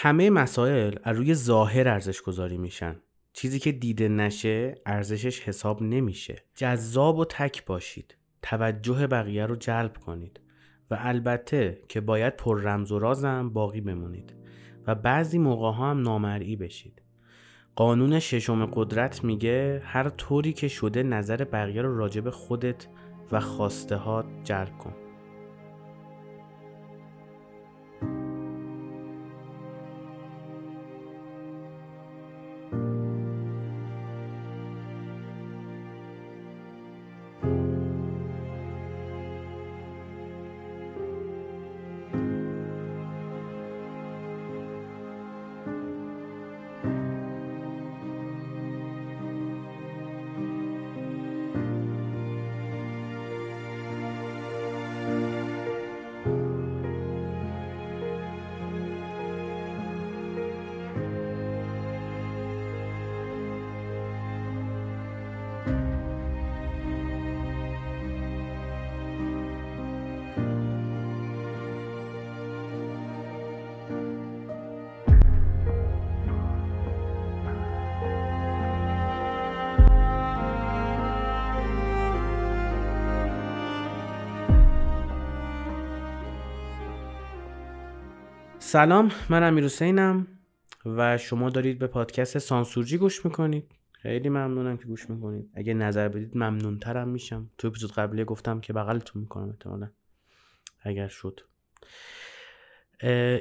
همه مسائل از روی ظاهر ارزش گذاری میشن. چیزی که دیده نشه ارزشش حساب نمیشه. جذاب و تک باشید. توجه بقیه رو جلب کنید. و البته که باید پر رمز و رازم باقی بمونید. و بعضی موقع ها هم نامرئی بشید. قانون ششم قدرت میگه هر طوری که شده نظر بقیه رو راجب خودت و خواسته ها جلب کن. سلام من امیر حسینم و شما دارید به پادکست سانسورجی گوش می‌کنید. خیلی ممنونم که گوش می‌کنید. اگه نظر بدید ممنونترم میشم. تو اپیزود قبلی گفتم که بغلتون می‌کنم احتمالا. اگر شد.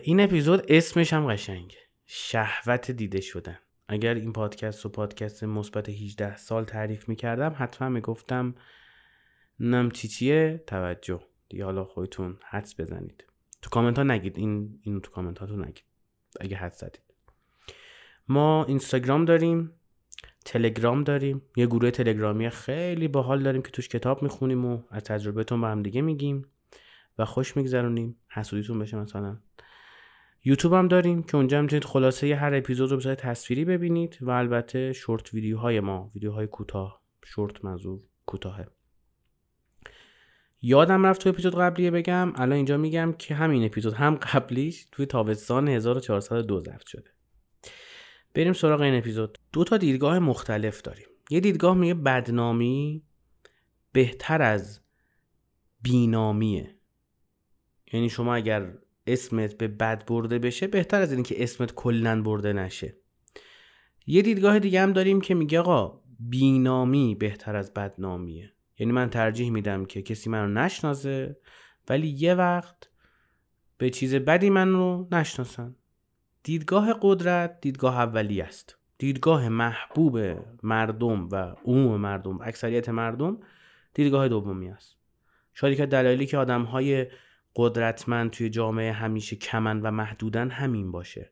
این اپیزود اسمش هم قشنگه شهوت دیده شدن. اگر این پادکست و پادکست مثبت 18 سال تعریف می‌کردم حتما می‌گفتم نم چی چیه؟ توجه. دیگه حالا خودتون حدس بزنید. تو کامنت ها نگید. این اینو تو کامنت هاتون نگید. اگه حد زدید. ما اینستاگرام داریم تلگرام داریم. یه گروه تلگرامی خیلی باحال داریم که توش کتاب می‌خونیم و از تجربهتون با هم دیگه میگیم و خوش میگذرونیم. حسودیتون بشه مثلا. یوتیوب هم داریم که اونجا می‌تونید خلاصه هر اپیزود رو به تصویری ببینید و البته شورت ویدیوهای ما ویدیوهای کوتاه شورت منظور کوتاهه. یادم رفت تو اپیزود قبلی بگم الان اینجا میگم که همین اپیزود هم قبلیش توی تابستان 1402 ضبط شده. بریم سراغ این اپیزود. دو تا دیدگاه مختلف داریم. یه دیدگاه میگه بدنامی بهتر از بینامیه. یعنی شما اگر اسمت به بد برده بشه بهتر از اینکه اسمت کلا برده نشه. یه دیدگاه دیگه هم داریم که میگه آقا بینامی بهتر از بدنامیه. یعنی من ترجیح میدم که کسی من رو نشناسه ولی یه وقت به چیز بدی من رو نشناسن. دیدگاه قدرت دیدگاه اولی است. دیدگاه محبوب مردم و عموم مردم اکثریت مردم دیدگاه دومی است. شاید که دلایلی که آدم های قدرتمند توی جامعه همیشه کمن و محدودن همین باشه.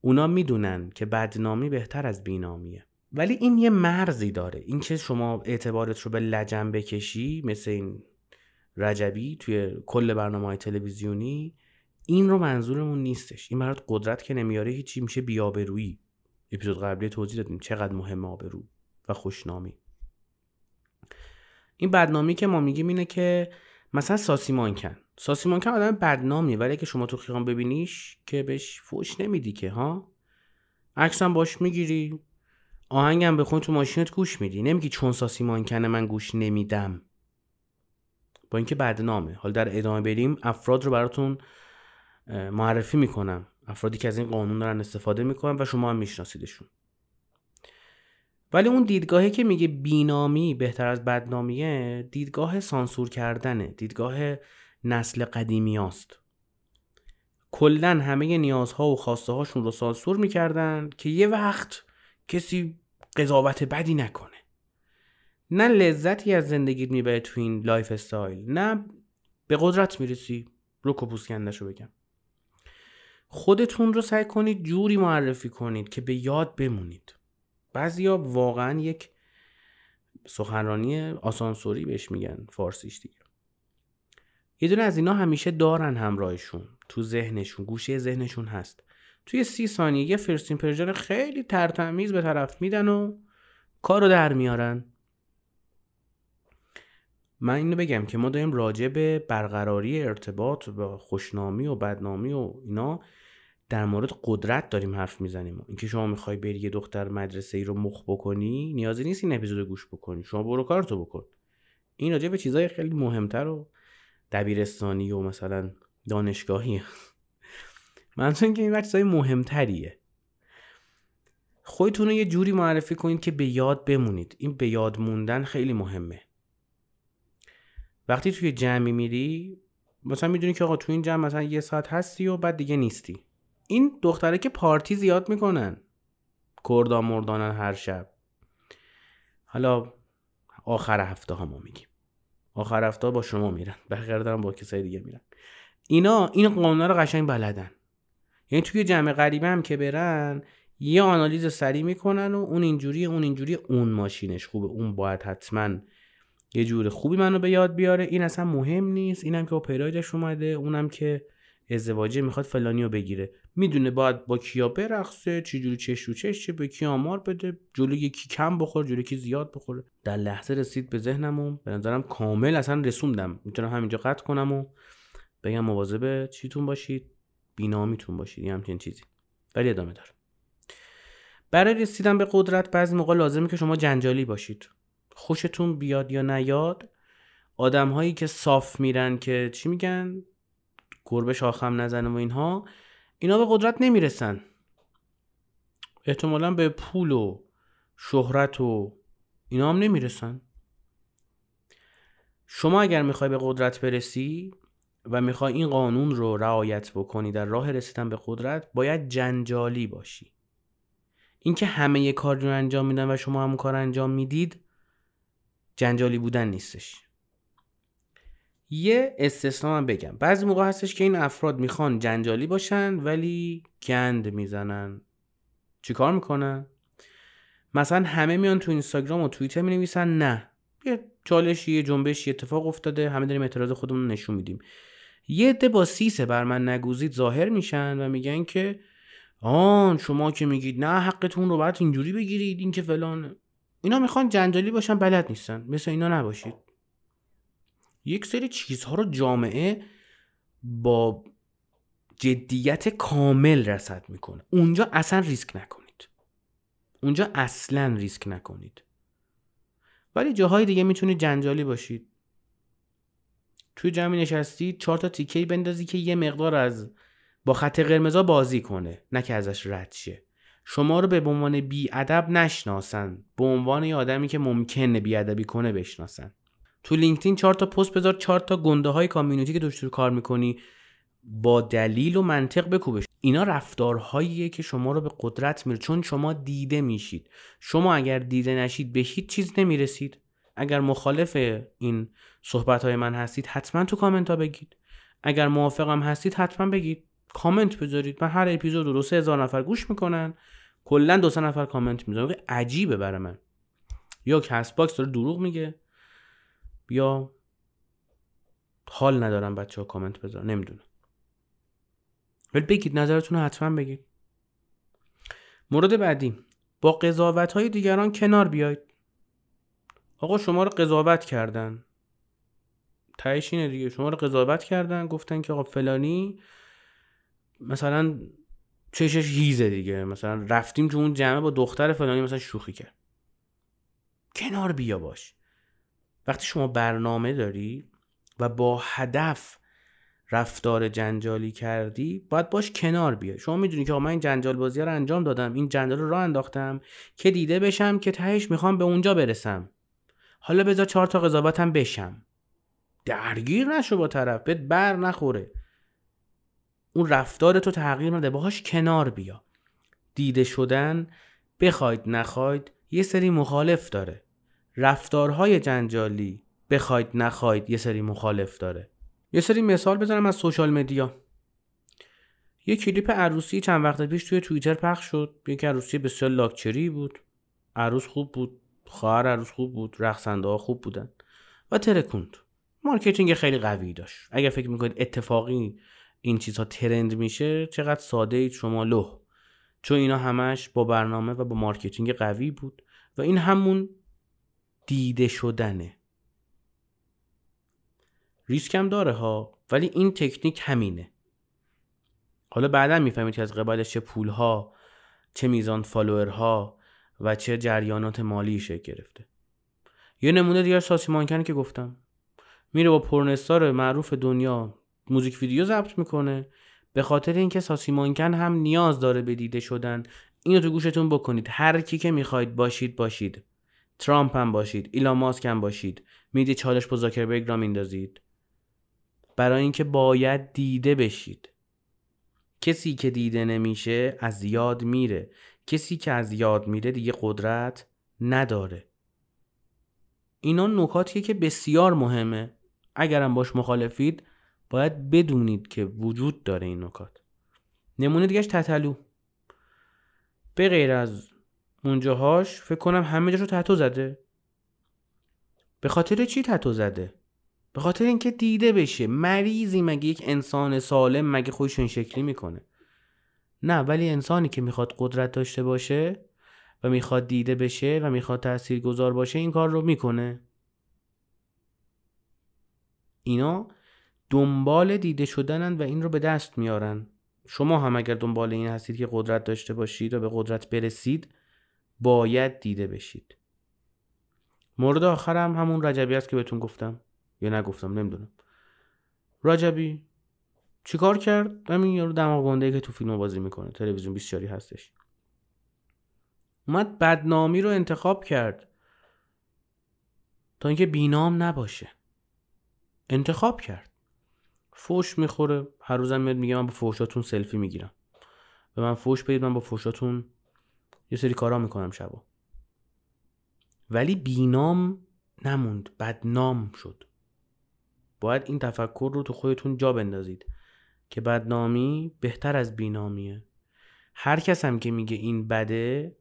اونا می‌دونن که بدنامی بهتر از بینامیه. ولی این یه مرزی داره. این که شما اعتبارت رو به لجن بکشی مثل این رجبی توی کل برنامه های تلویزیونی این رو منظورمون نیستش. این برات قدرت که نمیاره هیچی میشه بیابرویی. اپیزود قبلی توضیح دادیم چقدر مهم آبرو و خوشنامی. این بدنامی که ما میگیم اینه که مثلا ساسی مانکن ساسی مانکن آدم بدنامیه ولی که شما تو خیام ببینیش که بهش فوش نمیدی که ها؟ عکس باش می‌گیری آهنگم بخون تو ماشینت گوش میدی. نمیگی چون ساسی مانکنه من گوش نمیدم. با اینکه بدنامه حال در ادامه بریم. افراد رو براتون معرفی می‌کنم. افرادی که از این قانون دارن استفاده می‌کنن و شما هم میشناسیدشون. ولی اون دیدگاهی که میگه بینامی بهتر از بدنامیه دیدگاه سانسور کردنه. دیدگاه نسل قدیمی است کلا همه نیازها و خواسته هاشون رو سانسور می‌کردن که یه وقت کسی قضاوت بدی نکنه. نه لذتی از زندگیت می‌بره تو این lifestyle نه به قدرت می‌رسی. رو رو بگم. خودتون رو سعی کنید جوری معرفی کنید که به یاد بمونید. بعضیا واقعا یک سخنرانی آسانسوری بهش میگن فارسیش دیگه. یه دونه از اینا همیشه دارن همراهشون. تو ذهنشون گوشه ذهنشون هست. توی سی ثانیه یه first impression خیلی ترتمیز به طرف میدن و کارو در میارن. من اینو بگم که ما داریم راجع به برقراری ارتباط با خوشنامی و بدنامی و اینا در مورد قدرت داریم حرف می‌زنیم. اینکه شما می‌خوای بری یه دختر مدرسه ای رو مخ بکنی نیازی نیست این اپیزود گوش بکنی. شما برو کارتو بکن. این راجع به چیزای خیلی مهمتر و دبیرستانی و مثلا دانشگاهی منظور که این چیزای مهمتریه. خودتون رو یه جوری معرفی کنید که به یاد بمونید. این به یاد موندن خیلی مهمه. وقتی توی جمعی میری مثلا می‌دونی که آقا تو این جمع مثلا یه ساعت هستی و بعد دیگه نیستی. این دختره که پارتی زیاد می‌کنن. کردا مردانن هر شب. حالا آخر هفته ها ما میگیم. آخر هفته با شما میرن. بقیه دارن با کسای دیگه میرن. اینا این قانونا رو قشنگ بلدن. یعنی توی جمع غریبه هم که برن یه آنالیز سریع می‌کنن و اون اینجوری اون اینجوری اون ماشینش خوبه. اون باید حتما یه جور خوبی منو به یاد بیاره. این اصلا مهم نیست. اینم که اپرایدش اومده اونم که ازدواجه می‌خواد فلانی رو بگیره. می‌دونه باید با کیا برقصه چجوری چش رو چشه به کی آمار بده. جلو یکی کم بخور جلو یکی زیاد بخوره در لحظه رسید به ذهنم به نظرم کامل اصلا رسوندم. می‌تونم همینجا قطع کنم و بگم مواظب چیتون باشید. بینامیتون باشید یه همچین چیزی. ولی ادامه داره. برای رسیدن به قدرت بعضی موقع لازمه که شما جنجالی باشید. خوشتون بیاد یا نیاد آدم هایی که صاف میرن که چی میگن؟ گربه شاخم نزنه و اینها اینا به قدرت نمی‌رسن. احتمالا به پول و شهرت و اینا هم نمی‌رسن. شما اگر می‌خوای به قدرت برسی و می‌خوای این قانون رو رعایت بکنی در راه رسیدن به قدرت باید جنجالی باشی. اینکه همه یه کار رو انجام میدن و شما همون کار انجام می‌دید جنجالی بودن نیستش. یه استثنا من بگم. بعضی موقع هستش که این افراد می‌خوان جنجالی باشن ولی گند می‌زنن. چیکار می‌کنن؟ مثلا همه میان تو اینستاگرام و توییتر می‌نویسن نه. یه چالشی یه جنبشی اتفاق افتاده همه داریم اعتراض خودمون نشون میدیم. یه عده با سیسه بر من نگوزید ظاهر میشن و میگن که آن شما که میگید نه حقتون رو باید اینجوری بگیرید این که فلان. اینا می‌خوان جنجالی باشن بلد نیستن. مثل اینا نباشید. یک سری چیزها رو جامعه با جدیت کامل رسد می‌کنه. اونجا اصلا ریسک نکنید. اونجا اصلا ریسک نکنید. ولی جاهای دیگه می‌تونید جنجالی باشید. توی جمعی نشستی چهار تا تیکه بندازی که یه مقدار از با خط قرمزا بازی کنه نه که ازش رد شه. شما رو به عنوان بی ادب نشناسن. به عنوان یه آدمی که ممکنه بی ادبی کنه بشناسن. تو لینکدین چهار تا پست بذار چهار تا گنده های کامیونیتی که دکتر کار می‌کنی با دلیل و منطق بکوبش. اینا رفتارهاییه که شما رو به قدرت میره چون شما دیده میشید. شما اگر دیده نشید به هیچ چیز نمی‌رسید. اگر مخالف این صحبت های من هستید حتما تو کامنت ها بگید. اگر موافقم هستید حتما بگید. کامنت بذارید. من هر اپیزود رو سه هزار نفر گوش می‌کنن. کلا دو سه نفر کامنت می‌ذارن. عجیبه برای من. یا Castbox داره دروغ میگه یا حال ندارم بچه ها کامنت بذارن. نمی‌دونم. ولی بگید نظرتون رو حتما بگید. مورد بعدی. با قضاوت های دیگران کنار بیاید آقا شما رو قضاوت کردن. تهش اینه دیگه. شما رو قضاوت کردن. گفتن که آقا فلانی مثلا چشش هیزه دیگه. مثلا رفتیم تو اون جمعه با دختر فلانی مثلا شوخی کرد. کنار بیا باش. وقتی شما برنامه داری و با هدف رفتار جنجالی کردی باید باش کنار بیای. شما می‌دونی که من این جنجال بازی رو انجام دادم. این جنجال رو راه انداختم که دیده بشم که تهش می‌خوام به اونجا برسم. حالا بذار چهار تا قضاوتم بشم. درگیر نشو با طرف بهت بر نخوره. اون رفتار تو تغییر نده باهاش کنار بیا. دیده شدن بخواید نخواید یه سری مخالف داره. رفتارهای جنجالی بخواید نخواید یه سری مخالف داره. یه سری مثال بزنم از سوشال مدیا. یه کلیپ عروسی چند وقت پیش توی توییتر پخش شد. یک عروسی بسیار لاکچری بود. عروس خوب بود. خواهر عروس خوب بود رقصنده ها خوب بودن. و ترکوند. marketing خیلی قوی داشت. اگر فکر می‌کنید اتفاقی این چیزها ترند میشه چقدر ساده اید شما لح چون اینا همش با برنامه و با marketing قوی بود و این همون دیده شدنه. هم داره ها ولی این تکنیک همینه. حالا بعدا می‌فهمید که از قبلش چه پولها چه میزان فالوورها و چه جریانات مالی شکل گرفته. یه نمونه دیگر ساسی مانکن که گفتم. میره با پرنستار معروف دنیا موزیک ویدیو ضبط می‌کنه. به خاطر اینکه ساسی مانکن هم نیاز داره به دیده شدن. اینو تو گوشتون بکنید. هر کی که می‌خواید باشید باشید. ترامپ هم باشید. ایلان ماسک هم باشید. میدی چالش با زاکربرگ را میندازید. برای اینکه باید دیده بشید. کسی که دیده نمیشه از یاد میره. کسی که از یاد میره دیگه قدرت نداره. اینا نکاتیه که بسیار مهمه. اگرم باش مخالفید باید بدونید که وجود داره این نکات. نمونه دیگهش تتلو. به غیر از اونجاهاش فکر کنم همه جاشو تتو زده. به خاطر چی تتو زده؟ به خاطر اینکه دیده بشه. مریضی مگه یک انسان سالم مگه خودش این شکلی می‌کنه؟ نه ولی انسانی که می‌خواد قدرت داشته باشه و می‌خواد دیده بشه و می‌خواد تأثیر گذار باشه این کار رو می‌کنه. اینا دنبال دیده شدنن و این رو به دست میارن. شما هم اگر دنبال این هستید که قدرت داشته باشید و به قدرت برسید باید دیده بشید. مورد آخرم همون رجبی است که بهتون گفتم. یا نگفتم نمی‌دونم. رجبی چیکار کرد؟ همین یارو دماغ گنده که تو فیلم بازی می‌کنه. تلویزیون 24 هستش. اومد بدنامی رو انتخاب کرد. تا اینکه بینام نباشه. انتخاب کرد. فوش می‌خوره. هر روزم میاد میگه من با فوشاتون سلفی می‌گیرم. به من فوش بدید من با فوشاتون یه سری کارا می‌کنم شبا ولی بینام نموند. بدنام شد. باید این تفکر رو تو خودتون جا بندازید. که بدنامی بهتر از بینامیه. هر کس هم که میگه این بده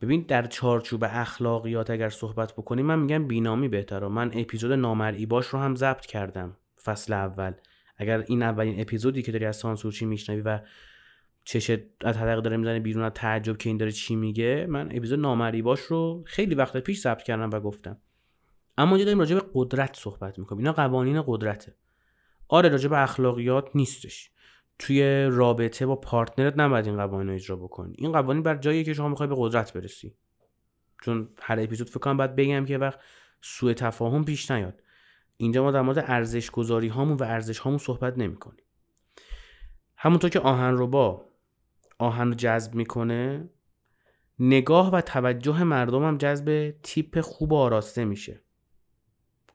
ببین در چارچوب اخلاقیات اگر صحبت بکنیم من میگم بینامی بهتره. من اپیزود نامرئی باش رو هم ضبط کردم فصل اول. اگر این اولین اپیزودی که داری از سانسورچی میشنوی و چشت از حلقه داره می‌زنه بیرون از تعجب که این داره چی میگه من اپیزود نامری باش رو خیلی وقت پیش ثبت کردم و گفتم. اما اینجا داریم راجع به قدرت صحبت می‌کنیم. اینا قوانین قدرته. آره راجع به اخلاقیات نیستش. توی رابطه با پارتنرت نباید این قوانین رو اجرا بکنی. این قوانین بر جایی که شما می‌خوای به قدرت برسی. چون هر اپیزود فکر کنم باید بگم که وقت سوء تفاهم پیش نیاد. اینجا ما در مورد ارزش گذاری هامون و ارزش هامون صحبت نمی کنیم همونطور که آهن رو با آهن رو جذب می‌کنه نگاه و توجه مردم هم جذب تیپ خوب و آراسته میشه.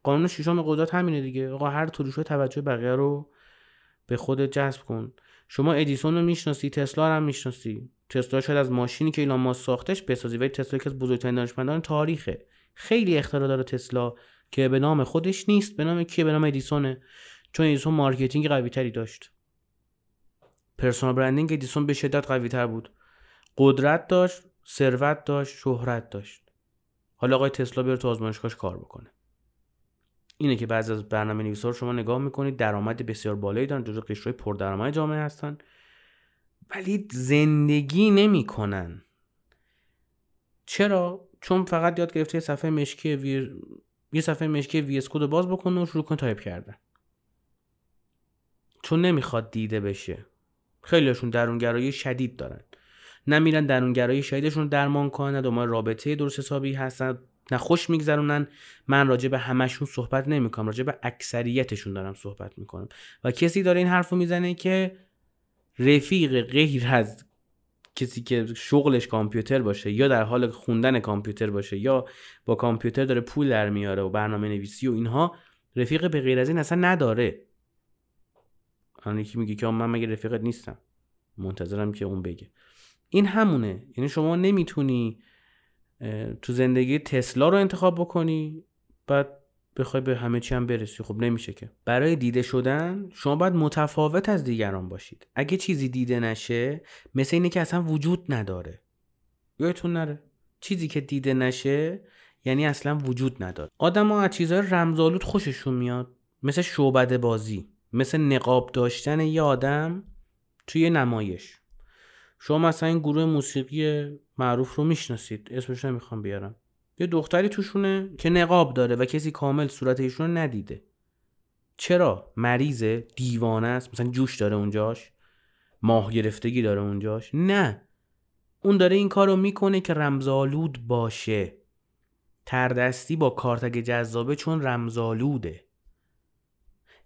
قانون ششم قدرت همینه دیگه. آقا هر طوری شده توجه بقیه رو به خودت جذب کن. شما ادیسون رو می‌شناسی تسلا رو هم می‌شناسی. تسلا شاید از ماشینی که ایلان ماسک ساختش بسازی ولی تسلا که از بزرگترین دانشمندان تاریخه. خیلی اختراع داره تسلا که به نام خودش نیست به نام کیه؟ به نام ادیسونه. چون ادیسون marketing قوی تری داشت. personal branding ادیسون به شدت قوی تر بود. قدرت داشت ثروت داشت شهرت داشت. حالا آقای تسلا بیاره تو آزمایشگاهش کار بکنه. اینه که بعضی از برنامه نویسا شما نگاه می‌کنید درآمد بسیار بالایی دارن جزو قشرهای پردرآمد جامعه هستن. ولی زندگی نمی‌کنن. چرا؟ چون فقط یاد گرفته یه صفحه مشکی ویر... یه صفحه مشکی VS Code باز بکنه و شروع کن تایپ کردن. چون نمی‌خواد دیده بشه. خیلیشون درونگرایی شدید دارن. نمیرن درونگرایی شدیدشون درمان کنن نه دنبال رابطه درست حسابی هستن نه خوش میگذرونن. من راجع به همشون صحبت نمی‌کنم راجع به اکثریتشون دارم صحبت می‌کنم. و کسی داره این حرفو می‌زنه که رفیق غیر از کسی که شغلش کامپیوتر باشه یا در حال خوندن کامپیوتر باشه یا با کامپیوتر داره پول در میاره و برنامه نویسی و اینها رفیق به غیر از این اصلا نداره. الان یکی میگه که من مگه رفیقت نیستم. منتظرم که اون بگه. این همونه. یعنی شما نمی‌تونی تو زندگی تسلا رو انتخاب بکنی بعد بخوای به همه چی هم برسی. خب نمیشه که. برای دیده شدن شما باید متفاوت از دیگران باشید. اگه چیزی دیده نشه مثل اینه که اصلا وجود نداره. یادتون نره. چیزی که دیده نشه یعنی اصلا وجود نداره. آدم ها از چیزهای رمزالود خوششون میاد. مثل شعبده بازی. مثل نقاب داشتن یه آدم توی نمایش. شما مثلا این گروه موسیقی معروف رو می‌شناسید. اسمش نمی‌خوام بیارم. یه دختری توشونه که نقاب داره و کسی کامل صورت ایشون ندیده. چرا؟ مریضه دیوانه است. مثلا جوش داره اونجاش. ماه گرفتگی داره اونجاش. نه. اون داره این کار رو می‌کنه که رمزالود باشه. تردستی با کارتگ جذابه چون رمزالوده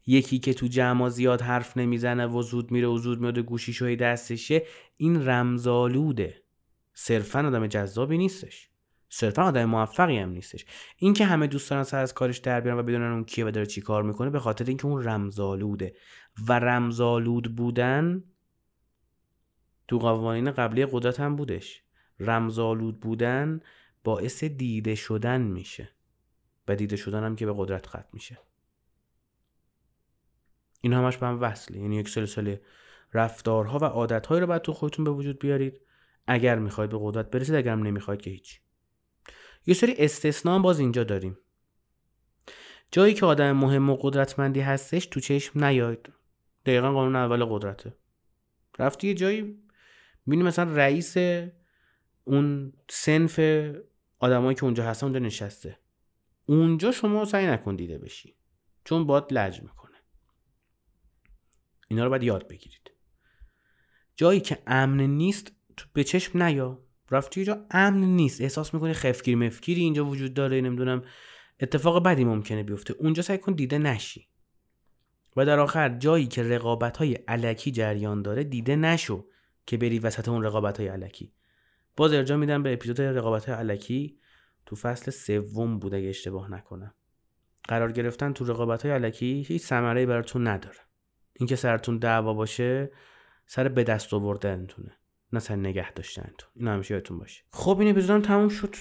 یکی که تو جمع زیاد حرف نمی‌زنه و زود میره و زود میاد گوشیشوی دستشه این رمزالوده صرفا آدم جذابی نیستش. صرفا آدم موفقی هم نیستش. این که همه دوست دارن سر از کارش در بیارن و بدونن اون کیه و داره چی کار می‌کنه به خاطر اینکه اون رمزالوده و رمزالود بودن تو قوانین قبلی قدرت هم بودش. رمزالود بودن باعث دیده شدن میشه. و دیده شدن هم که به قدرت ختم میشه. این همش به هم وصله. یعنی یک سلسله رفتارها و عادتهایی رو باید تو خودتون به وجود بیارید. اگر می‌خواید به قدرت برسید اگر هم نمی‌خواید که هیچ. یه سری استثنا باز اینجا داریم. جایی که آدم مهم و قدرتمندی هستش تو چشم نیاید دقیقا قانون اول قدرته. رفتی یه جایی می‌بینی مثلا رئیس اون سنف آدمایی که اونجا هستن اونجا نشسته. اونجا شما سعی نکن دیده بشی چون باد لج می‌کنه. اینا رو باید یاد بگیرید. جایی که امن نیست به چشم نیا. رفتی جا امن نیست. احساس می‌کنی خفگیر مفگیری اینجا وجود داره. نمی‌دونم اتفاق بدی ممکنه بیفته. اونجا سعی کن دیده نشی. و در آخر جایی که رقابت های علکی جریان داره دیده نشو که بری وسط اون رقابت های علکی باز ارجاع میدم به اپیزود رقابت های علکی تو فصل سوم بود اگه اشتباه نکنم. قرار گرفتن تو رقابت های علکی هیچ ثمره براتون نداره. اینکه سرتون دعوا باشه سر به دست آوردنتونه. نه سر نگه داشتنتون این همیشه یادتون باشه. خب این اپیزودم تموم شد.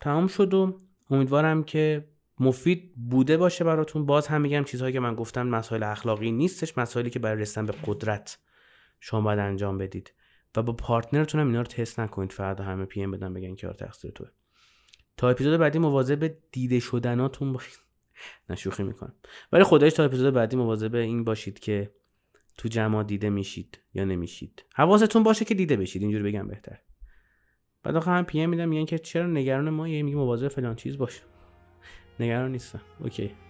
تموم شد و امیدوارم که مفید بوده باشه براتون. باز هم میگم چیزهایی که من گفتم مسائل اخلاقی نیستش مسائلی که برای رسیدن به قدرت شما باید انجام بدید. و با پارتنرتون هم اینا رو تست نکنید. فردا همه پی ام بدن بگن که تقصیر توه. تا اپیزود بعدی مواظب دیده شدناتون باشید. نشوخی می‌کنم. ولی خدایش تا اپیزود بعدی مواظب این باشید که تو جمع دیده میشید یا نمیشید. حواستون باشه که دیده بشید اینجوری بگم بهتر. بعد آخه هم پی میدم میگن که چرا نگران ما یه میگه مواظب فلان چیز باشه نگران نیستم. اوکی.